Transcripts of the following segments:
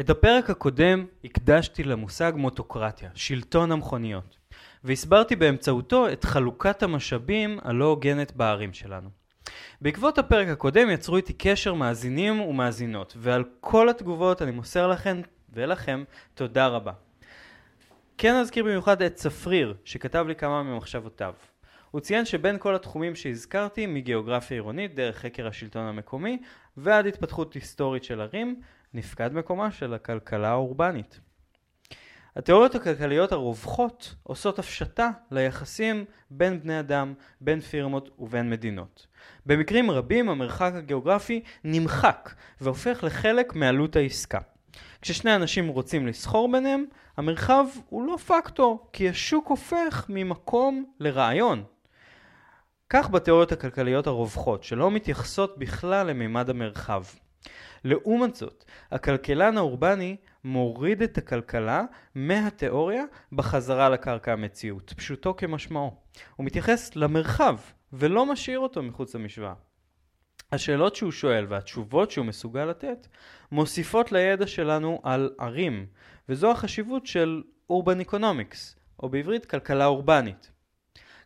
את הפרק הקודם הקדשתי למושג מוטוקרטיה, שלטון המכוניות, והסברתי באמצעותו את חלוקת המשאבים הלא הוגנת בערים שלנו. בעקבות הפרק הקודם יצרו איתי קשר מאזינים ומאזינות, ועל כל התגובות אני מוסר לכם ולכם תודה רבה. כן אזכיר במיוחד את צפריר, שכתב לי כמה ממחשבותיו. הוא ציין שבין כל התחומים שהזכרתי, מגיאוגרפיה עירונית, דרך חקר השלטון המקומי, ועד התפתחות היסטורית של ערים, נפקד מקומה של הכלכלה האורבנית. התיאוריות הכלכליות הרווחות עושות הפשטה ליחסים בין בני אדם, בין פירמות ובין מדינות. במקרים רבים המרחק הגיאוגרפי נמחק והופך לחלק מעלות העסקה. כששני אנשים רוצים לסחור ביניהם, המרחב הוא לא פקטור, כי השוק הופך ממקום לרעיון. כך בתיאוריות הכלכליות הרווחות, שלא מתייחסות בכלל למימד המרחב. לעומת זאת, הכלכלן האורבני מוריד את הכלכלה מהתיאוריה בחזרה לקרקע המציאות, פשוטו כמשמעו. הוא מתייחס למרחב ולא משאיר אותו מחוץ למשוואה. השאלות שהוא שואל והתשובות שהוא מסוגל לתת מוסיפות לידע שלנו על ערים, וזו החשיבות של urban economics, או בעברית כלכלה אורבנית.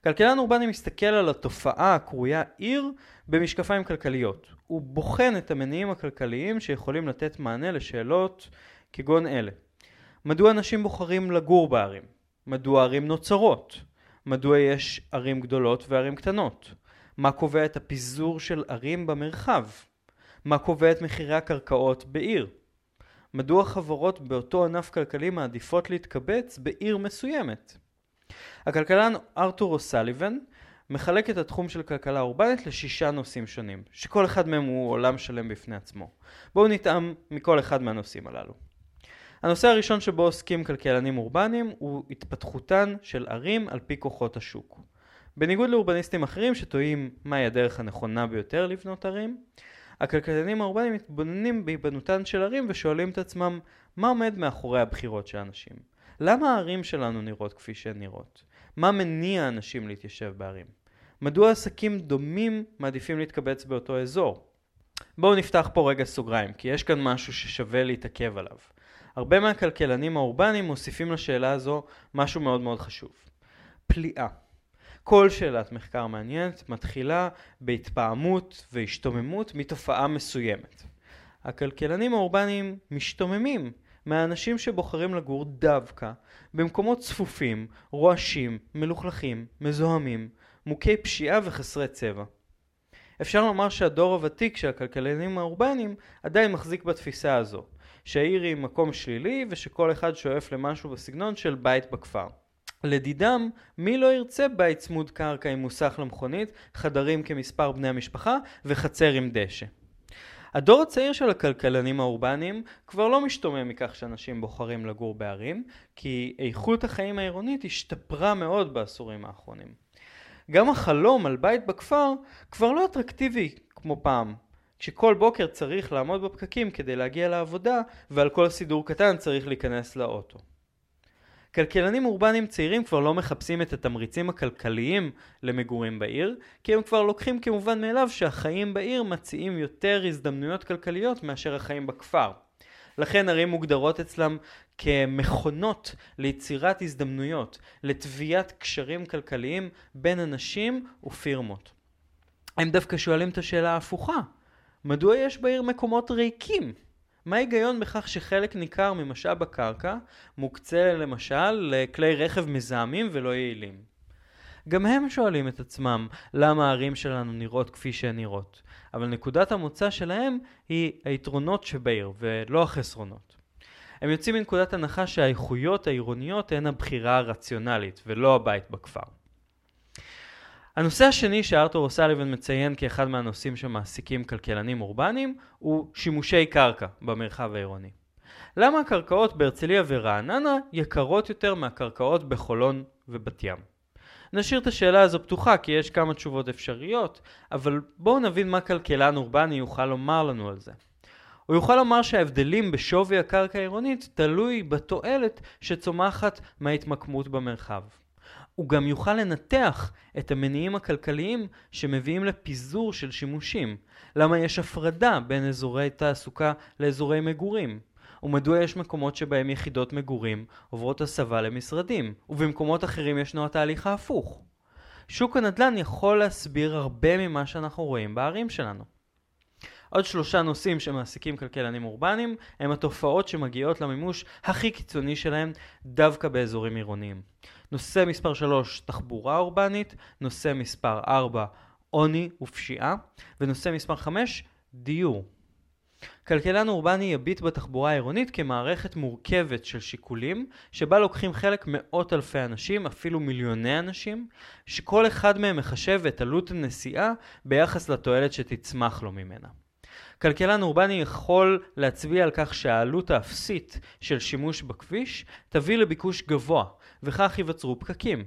כלכלן אורבני מסתכל על התופעה הקרויה עיר במשקפיים כלכליות. הוא בוחן את המניעים הכלכליים שיכולים לתת מענה לשאלות כגון אלה. מדוע אנשים בוחרים לגור בערים? מדוע ערים נוצרות? מדוע יש ערים גדולות וערים קטנות? מה קובע את הפיזור של ערים במרחב? מה קובע את מחירי הקרקעות בעיר? מדוע חברות באותו ענף כלכלי מעדיפות להתקבץ בעיר מסוימת? הכלכלן ארתור אוסליבן מחלק את התחום של כלכלה אורבנית לשישה נושאים שונים, שכל אחד מהם הוא עולם שלם בפני עצמו. בואו נטעם מכל אחד מהנושאים הללו. הנושא הראשון שבו עוסקים כלכלנים אורבניים הוא התפתחותן של ערים על פי כוחות השוק. בניגוד לאורבניסטים אחרים שטועים מהי הדרך הנכונה ביותר לבנות ערים, הכלכלנים האורבניים מתבוננים בהיבנותן של ערים ושואלים את עצמם מה עומד מאחורי הבחירות של אנשים. למה הערים שלנו נראות כפי שהן נראות? מה מניע אנשים להתיישב בערים? מדוע עסקים דומים מעדיפים להתקבץ באותו אזור? בואו נפתח פה רגע סוגריים, כי יש כאן משהו ששווה להתעכב עליו. הרבה מהכלכלנים האורבניים מוסיפים לשאלה הזו משהו מאוד מאוד חשוב. פליאה. כל שאלת מחקר מעניינת מתחילה בהתפעמות והשתוממות מתופעה מסוימת. הכלכלנים האורבניים משתוממים מהאנשים שבוחרים לגור דווקא במקומות צפופים, רועשים, מלוכלכים, מזוהמים, מוכי פשיעה וחסרי צבע. אפשר לומר שהדור הוותיק של הכלכלנים האורבניים עדיין מחזיק בתפיסה הזו, שהעיר היא מקום שלילי ושכל אחד שואף למשהו בסגנון של בית בכפר. לדידם, מי לא ירצה בית צמוד קרקע עם מוסך למכונית, חדרים כמספר בני המשפחה וחצר עם דשא. הדור הצעיר של הכלכלנים האורבניים כבר לא משתומם מכך שאנשים בוחרים לגור בערים, כי איכות החיים העירונית השתפרה מאוד בעשורים האחרונים. גם החלום על בית בכפר כבר לא אטרקטיבי כמו פעם, כשכל בוקר צריך לעמוד בפקקים כדי להגיע לעבודה ועל כל סידור קטן צריך להיכנס לאוטו. כלכלנים אורבניים צעירים כבר לא מחפשים את התמריצים הכלכליים למגורים בעיר, כי הם כבר לוקחים כמובן מאליו שהחיים בעיר מציעים יותר הזדמנויות כלכליות מאשר החיים בכפר. לכן ערים מוגדרות אצלם כמכונות ליצירת הזדמנויות, לתביעת קשרים כלכליים בין אנשים ופירמות. הם דווקא שואלים את השאלה ההפוכה, מדוע יש בעיר מקומות ריקים? מה ההיגיון בכך שחלק ניכר ממשאב הקרקע מוקצה למשל לכלי רכב מזהמים ולא יעילים? גם הם שואלים את עצמם למה הערים שלנו נראות כפי שהן נראות, אבל נקודת המוצא שלהם היא היתרונות שבעיר ולא החסרונות. הם יוצאים מנקודת הנחה שהאיכויות העירוניות הן הבחירה הרציונלית ולא הבית בכפר. הנושא השני שארתור אוסליבן מציין כאחד מהנושאים שמעסיקים כלכלנים אורבניים הוא שימושי קרקע במרחב העירוני. למה הקרקעות בהרצליה ורעננה יקרות יותר מהקרקעות בחולון ובת ים? נשאיר את השאלה הזו פתוחה כי יש כמה תשובות אפשריות, אבל בואו נבין מה כלכלן אורבני יוכל לומר לנו על זה. הוא יוכל לומר שההבדלים בשווי הקרקע העירונית תלוי בתועלת שצומחת מההתמקמות במרחב. הוא גם יוכל לנתח את המניעים הכלכליים שמביאים לפיזור של שימושים. למה יש הפרדה בין אזורי תעסוקה לאזורי מגורים? ומדוע יש מקומות שבהם יחידות מגורים עוברות הסבה למשרדים, ובמקומות אחרים ישנו התהליך ההפוך. שוק הנדל"ן יכול להסביר הרבה ממה שאנחנו רואים בערים שלנו. עוד שלושה נושאים שמעסיקים כלכלנים אורבניים הם התופעות שמגיעות למימוש הכי קיצוני שלהם דווקא באזורים עירוניים. נושא מספר 3 תחבורה אורבנית, נושא מספר 4 עוני ופשיעה, ונושא מספר 5 דיור. כלכלן אורבני יביט בתחבורה העירונית כמערכת מורכבת של שיקולים, שבה לוקחים חלק מאות אלפי אנשים, אפילו מיליוני אנשים, שכל אחד מהם מחשב את עלות הנסיעה ביחס לתועלת שתצמח לו ממנה. כלכלן אורבני יכול להצביע על כך שהעלות האפסית של שימוש בכביש תביא לביקוש גבוה, וכך ייווצרו פקקים.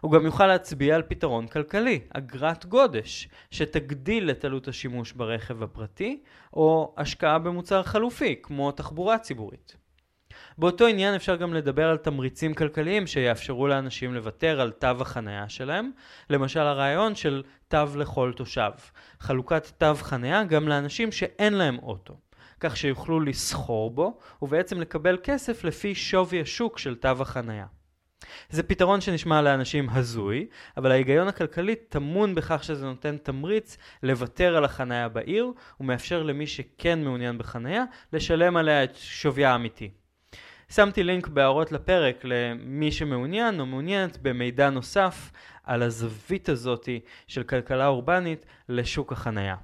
הוא גם יוכל להצביע על פתרון כלכלי, אגרת גודש, שתגדיל את עלות השימוש ברכב הפרטי, או השקעה במוצר חלופי, כמו תחבורה ציבורית. באותו עניין אפשר גם לדבר על תמריצים כלכליים שיאפשרו לאנשים לוותר על תו החניה שלהם, למשל הרעיון של תו לכל תושב, חלוקת תו חניה גם לאנשים שאין להם אוטו, כך שיוכלו לסחור בו ובעצם לקבל כסף לפי שווי השוק של תו החניה. זה פתרון שנשמע לאנשים הזוי, אבל ההיגיון הכלכלי טמון בכך שזה נותן תמריץ לוותר על החניה בעיר, ומאפשר למי שכן מעוניין בחניה, לשלם עליה את שוויה האמיתי. שמתי לינק בהערות לפרק למי שמעוניין או מעוניינת במידע נוסף על הזווית הזאתי של כלכלה אורבנית לשוק החנייה.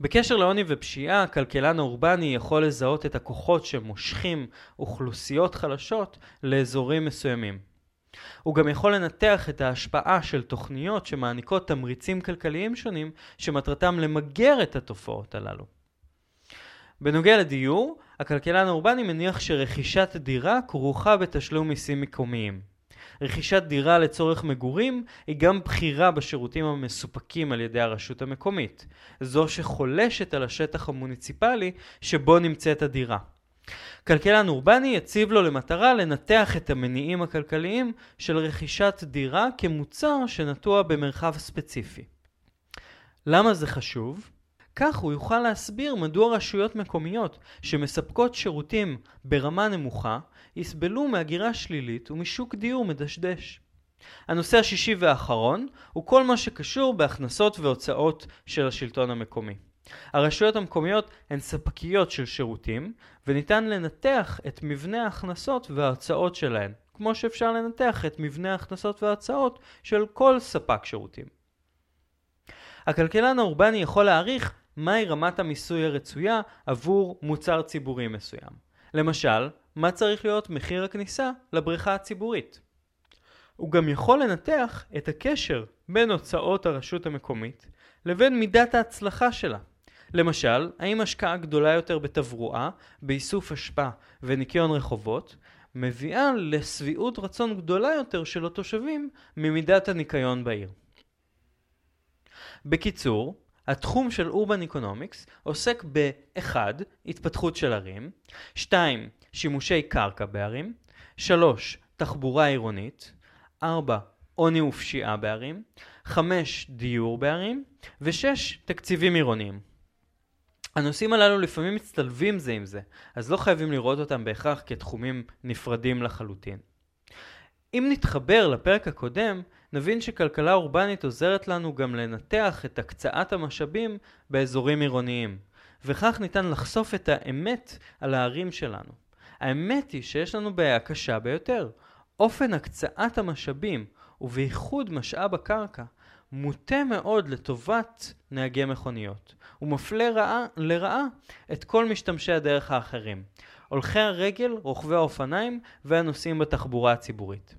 בקשר לעוני ופשיעה, הכלכלן האורבני יכול לזהות את הכוחות שמושכים אוכלוסיות חלשות לאזורים מסוימים. הוא גם יכול לנתח את ההשפעה של תוכניות שמעניקות תמריצים כלכליים שונים שמטרתם למגר את התופעות הללו. בנוגע לדיור, הכלכלן האורבני מניח שרכישת דירה כרוכה בתשלום מיסים מקומיים. רכישת דירה לצורך מגורים היא גם בחירה בשירותים המסופקים על ידי הרשות המקומית, זו שחולשת על השטח המוניציפלי שבו נמצאת הדירה. כלכלן אורבני יציב לו למטרה לנתח את המניעים הכלכליים של רכישת דירה כמוצר שנטוע במרחב ספציפי. למה זה חשוב? כך הוא יוכל להסביר מדוע רשויות מקומיות שמספקות שירותים ברמה נמוכה יסבלו מהגירה שלילית ומשוק דיור מדשדש. הנושא השישי והאחרון הוא כל מה שקשור בהכנסות והוצאות של השלטון המקומי. הרשויות המקומיות הן ספקיות של שירותים וניתן לנתח את מבנה ההכנסות וההוצאות שלהן, כמו שאפשר לנתח את מבנה ההכנסות וההוצאות של כל ספק שירותים. הכלכלן האורבני יכול להעריך מהי רמת המיסוי הרצויה עבור מוצר ציבורי מסוים. למשל, מה צריך להיות מחיר הכניסה לבריכה הציבורית. הוא גם יכול לנתח את הקשר בין הוצאות הרשות המקומית לבין מידת ההצלחה שלה. למשל, האם השקעה גדולה יותר בתברואה, באיסוף אשפה וניקיון רחובות, מביאה לשביעות רצון גדולה יותר של התושבים ממידת הניקיון בעיר. בקיצור, התחום של אורבן איקונומיקס עוסק ב-1. התפתחות של ערים, 2. שימושי קרקע בערים, 3. תחבורה עירונית, 4. עוני ופשיעה בערים, 5. דיור בערים, ו-6. תקציבים עירוניים. הנושאים הללו לפעמים מצטלבים זה עם זה, אז לא חייבים לראות אותם בהכרח כתחומים נפרדים לחלוטין. אם נתחבר לפרק הקודם, נבין שכלכלה אורבנית עוזרת לנו גם לנתח את הקצאת המשאבים באזורים עירוניים, וכך ניתן לחשוף את האמת על הערים שלנו. האמת היא שיש לנו בעיה קשה ביותר. אופן הקצאת המשאבים, ובייחוד משאב הקרקע, מוטה מאוד לטובת נהגי מכוניות. הוא מפלה רעה, לרעה את כל משתמשי הדרך האחרים. הולכי הרגל, רוכבי האופניים והנוסעים בתחבורה הציבורית.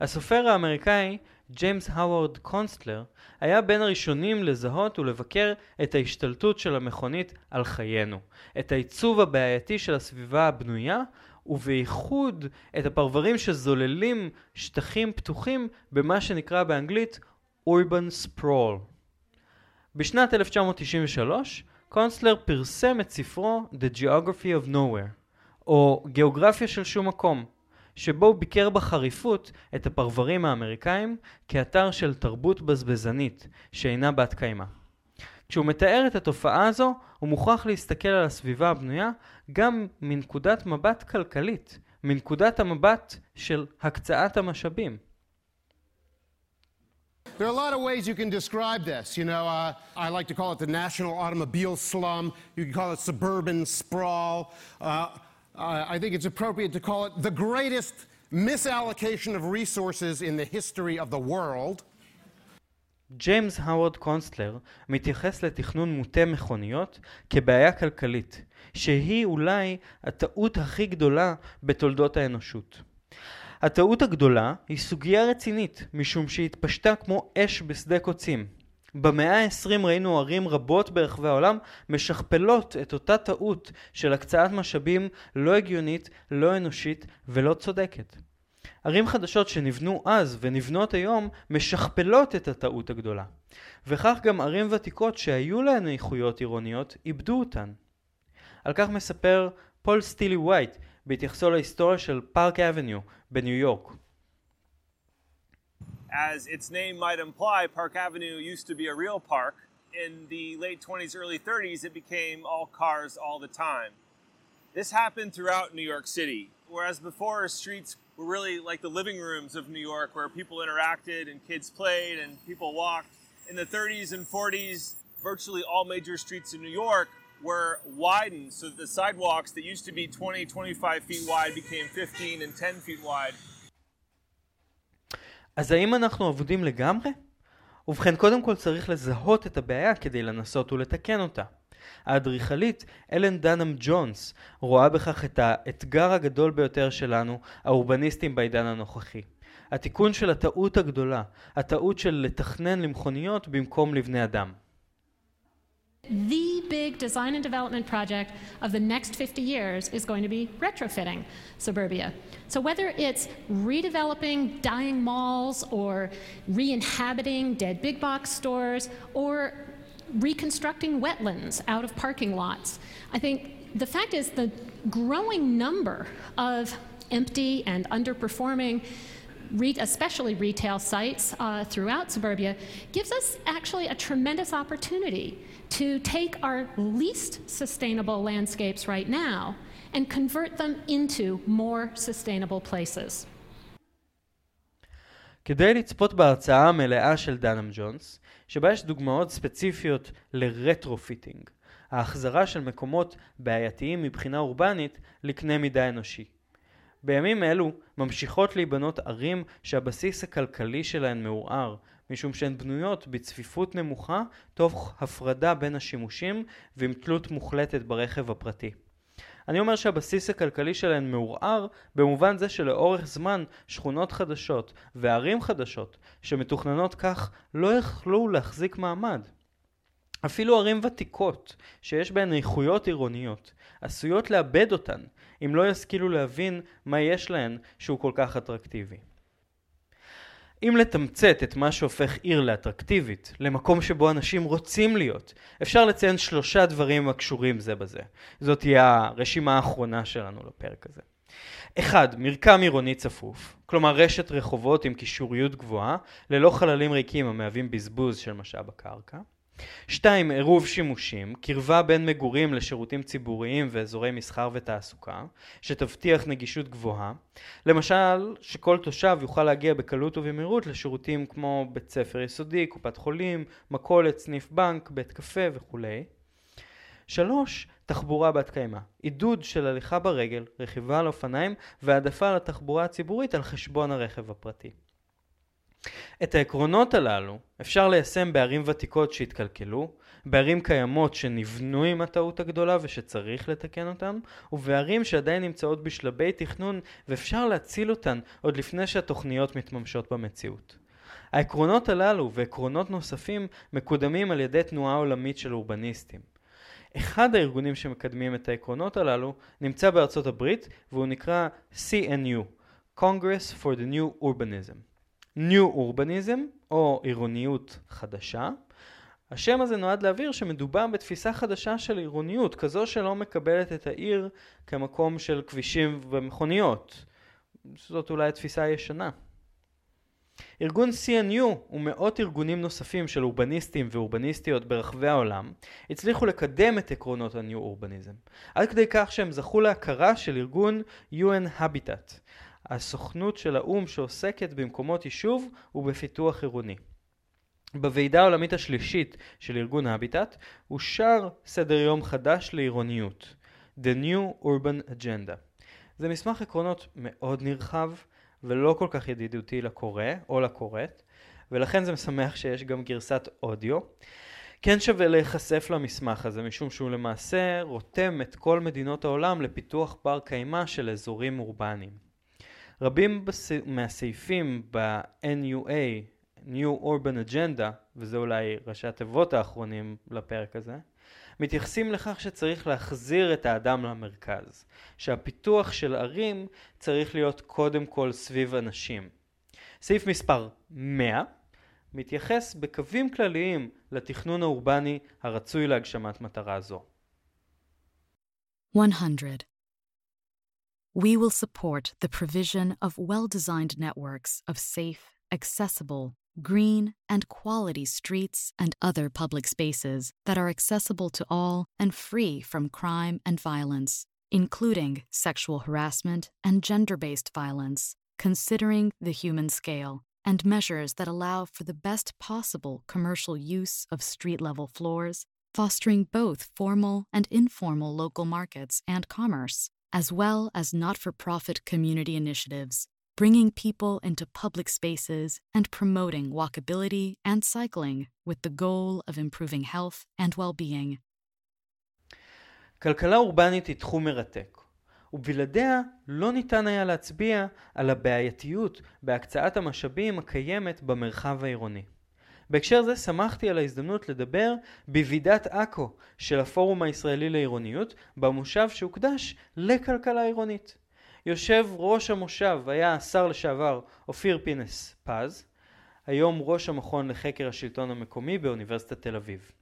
הסופר האמריקאי ג'יימס האוורד קונסטלר היה בין הראשונים לזהות ולבקר את ההשתלטות של המכונית על חיינו, את העיצוב הבעייתי של הסביבה הבנויה ובייחוד את הפרברים שזוללים שטחים פתוחים במה שנקרא באנגלית Urban Sprawl. בשנת 1993 קונסטלר פרסם את ספרו The Geography of Nowhere, או גיאוגרפיה של שום מקום, שבו הוא ביקר בחריפות את הפרברים האמריקאים כאתר של תרבות בזבזנית שאינה בת קיימא. כשהוא מתאר את התופעה הזו, הוא מוכרח להסתכל על הסביבה הבנויה גם מנקודת מבט כלכלית, מנקודת המבט של הקצאת המשאבים. There are a lot of ways you can describe this. You know, uh, I like to call it the national automobile slum. You can call it suburban sprawl. Uh, I think it's appropriate to call it the greatest misallocation of resources in the history of the world. ג'יימס האוורד קונסטלר מתייחס לתכנון מוטה מכוניות כבעיה כלכלית, שהיא אולי הטעות הכי גדולה בתולדות האנושות. הטעות הגדולה היא סוגיה רצינית, משום שהיא התפשטה כמו אש בשדה קוצים. במאה ה-20 ראינו ערים רבות ברחבי העולם משכפלות את אותה טעות של הקצאת משאבים לא הגיונית, לא אנושית ולא צודקת. ערים חדשות שנבנו אז ונבנות היום משכפלות את הטעות הגדולה. וכך גם ערים ותיקות שהיו להן איכויות עירוניות איבדו אותן. על כך מספר פול סטילי ווייט בהתייחסו להיסטוריה של פארק אבניו בניו יורק. As its name might imply, Park Avenue used to be a real park. In the late 20s, early 30s, it became all cars all the time. This happened throughout New York City, whereas before streets were really like the living rooms of New York where people interacted and kids played and people walked. In the 30s and 40s, virtually all major streets in New York were widened so that the sidewalks that used to be 20, 25 feet wide became 15 and 10 feet wide. אז האם אנחנו אבודים לגמרי? ובכן, קודם כל צריך לזהות את הבעיה כדי לנסות ולתקן אותה. האדריכלית אלן דנאם ג'ונס רואה בכך את האתגר הגדול ביותר שלנו, האורבניסטים בעידן הנוכחי. התיקון של הטעות הגדולה, הטעות של לתכנן למכוניות במקום לבני אדם. The big design and development project of the next 50 years is going to be retrofitting suburbia. So, whether it's redeveloping dying malls or re inhabiting dead big box stores or reconstructing wetlands out of parking lots, I think the fact is the growing number of empty and underperforming especially retail sites uh, throughout suburbia, gives us actually a tremendous opportunity to take our least sustainable landscapes right now and convert them into more sustainable places. כדי לצפות בהרצאה המלאה של דנהם ג'ונס, שבה יש דוגמאות ספציפיות ל retrofitting, ההחזרה של מקומות בעייתיים מבחינה אורבנית לקנה מידה אנושי. בימים אלו ממשיכות להיבנות ערים שהבסיס הכלכלי שלהן מעורער, משום שהן בנויות בצפיפות נמוכה תוך הפרדה בין השימושים ועם תלות מוחלטת ברכב הפרטי. אני אומר שהבסיס הכלכלי שלהן מעורער במובן זה שלאורך זמן שכונות חדשות וערים חדשות שמתוכננות כך לא יכלו להחזיק מעמד. אפילו ערים ותיקות שיש בהן איכויות עירוניות עשויות לאבד אותן אם לא ישכילו להבין מה יש להן שהוא כל כך אטרקטיבי. אם לתמצת את מה שהופך עיר לאטרקטיבית, למקום שבו אנשים רוצים להיות, אפשר לציין שלושה דברים הקשורים זה בזה. זאת תהיה הרשימה האחרונה שלנו לפרק הזה. אחד, מרקם עירוני צפוף, כלומר רשת רחובות עם קישוריות גבוהה, ללא חללים ריקים המהווים בזבוז של משאב הקרקע. שתיים, עירוב שימושים, קרבה בין מגורים לשירותים ציבוריים ואזורי מסחר ותעסוקה, שתבטיח נגישות גבוהה. למשל, שכל תושב יוכל להגיע בקלות ובמהירות לשירותים כמו בית ספר יסודי, קופת חולים, מכולת, סניף בנק, בית קפה וכולי. שלוש, תחבורה בת קיימא, עידוד של הליכה ברגל, רכיבה על אופניים והעדפה לתחבורה הציבורית על חשבון הרכב הפרטי. את העקרונות הללו אפשר ליישם בערים ותיקות שהתקלקלו, בערים קיימות שנבנו עם הטעות הגדולה ושצריך לתקן אותן, ובערים שעדיין נמצאות בשלבי תכנון ואפשר להציל אותן עוד לפני שהתוכניות מתממשות במציאות. העקרונות הללו ועקרונות נוספים מקודמים על ידי תנועה עולמית של אורבניסטים. אחד הארגונים שמקדמים את העקרונות הללו נמצא בארצות הברית והוא נקרא CNU, Congress for the New Urbanism. New Urbanism, או עירוניות חדשה. השם הזה נועד להבהיר שמדובר בתפיסה חדשה של עירוניות, כזו שלא מקבלת את העיר כמקום של כבישים ומכוניות. זאת אולי התפיסה הישנה. ארגון CNU ומאות ארגונים נוספים של אורבניסטים ואורבניסטיות ברחבי העולם הצליחו לקדם את עקרונות הניו אורבניזם עד כדי כך שהם זכו להכרה של ארגון UN Habitat הסוכנות של האו"ם שעוסקת במקומות יישוב ובפיתוח עירוני. בוועידה העולמית השלישית של ארגון הביטט אושר סדר יום חדש לעירוניות The New Urban Agenda. זה מסמך עקרונות מאוד נרחב ולא כל כך ידידותי לקורא או לקוראת ולכן זה משמח שיש גם גרסת אודיו. כן שווה להיחשף למסמך הזה משום שהוא למעשה רותם את כל מדינות העולם לפיתוח בר קיימא של אזורים אורבניים. רבים בס... מהסעיפים ב-NUA, New Urban Agenda, וזה אולי ראשי התיבות האחרונים לפרק הזה, מתייחסים לכך שצריך להחזיר את האדם למרכז, שהפיתוח של ערים צריך להיות קודם כל סביב אנשים. סעיף מספר 100 מתייחס בקווים כלליים לתכנון האורבני הרצוי להגשמת מטרה זו. 100. We will support the provision of well designed networks of safe, accessible, green, and quality streets and other public spaces that are accessible to all and free from crime and violence, including sexual harassment and gender based violence, considering the human scale, and measures that allow for the best possible commercial use of street level floors, fostering both formal and informal local markets and commerce, as well as not for profit community initiatives bringing people into public spaces and promoting walkability and cycling with the goal of improving health and well-being. כלכלה אורבנית היא תחום מרתק, ובלעדיה לא ניתן היה להצביע על הבעייתיות בהקצאת המשאבים הקיימת במרחב העירוני. בהקשר זה שמחתי על ההזדמנות לדבר בוועידת עכו של הפורום הישראלי לעירוניות במושב שהוקדש לכלכלה עירונית. יושב ראש המושב היה השר לשעבר אופיר פינס פז, היום ראש המכון לחקר השלטון המקומי באוניברסיטת תל אביב.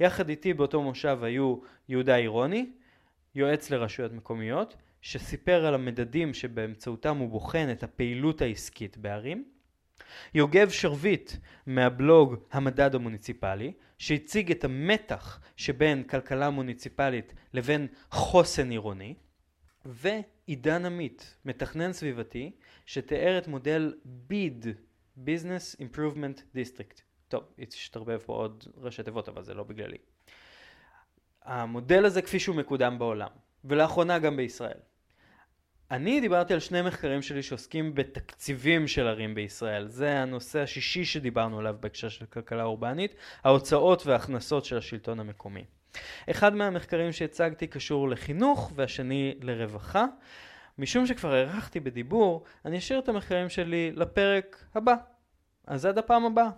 יחד איתי באותו מושב היו יהודה אירוני, יועץ לרשויות מקומיות, שסיפר על המדדים שבאמצעותם הוא בוחן את הפעילות העסקית בערים. יוגב שרביט מהבלוג המדד המוניציפלי, שהציג את המתח שבין כלכלה מוניציפלית לבין חוסן עירוני. ועידן עמית, מתכנן סביבתי, שתיאר את מודל BID, Business Improvement District. טוב, השתרבב פה עוד ראשי תיבות, אבל זה לא בגללי. המודל הזה כפי שהוא מקודם בעולם, ולאחרונה גם בישראל. אני דיברתי על שני מחקרים שלי שעוסקים בתקציבים של ערים בישראל. זה הנושא השישי שדיברנו עליו בהקשר של כלכלה אורבנית, ההוצאות וההכנסות של השלטון המקומי. אחד מהמחקרים שהצגתי קשור לחינוך והשני לרווחה. משום שכבר הארכתי בדיבור, אני אשאיר את המחקרים שלי לפרק הבא. אז עד הפעם הבאה.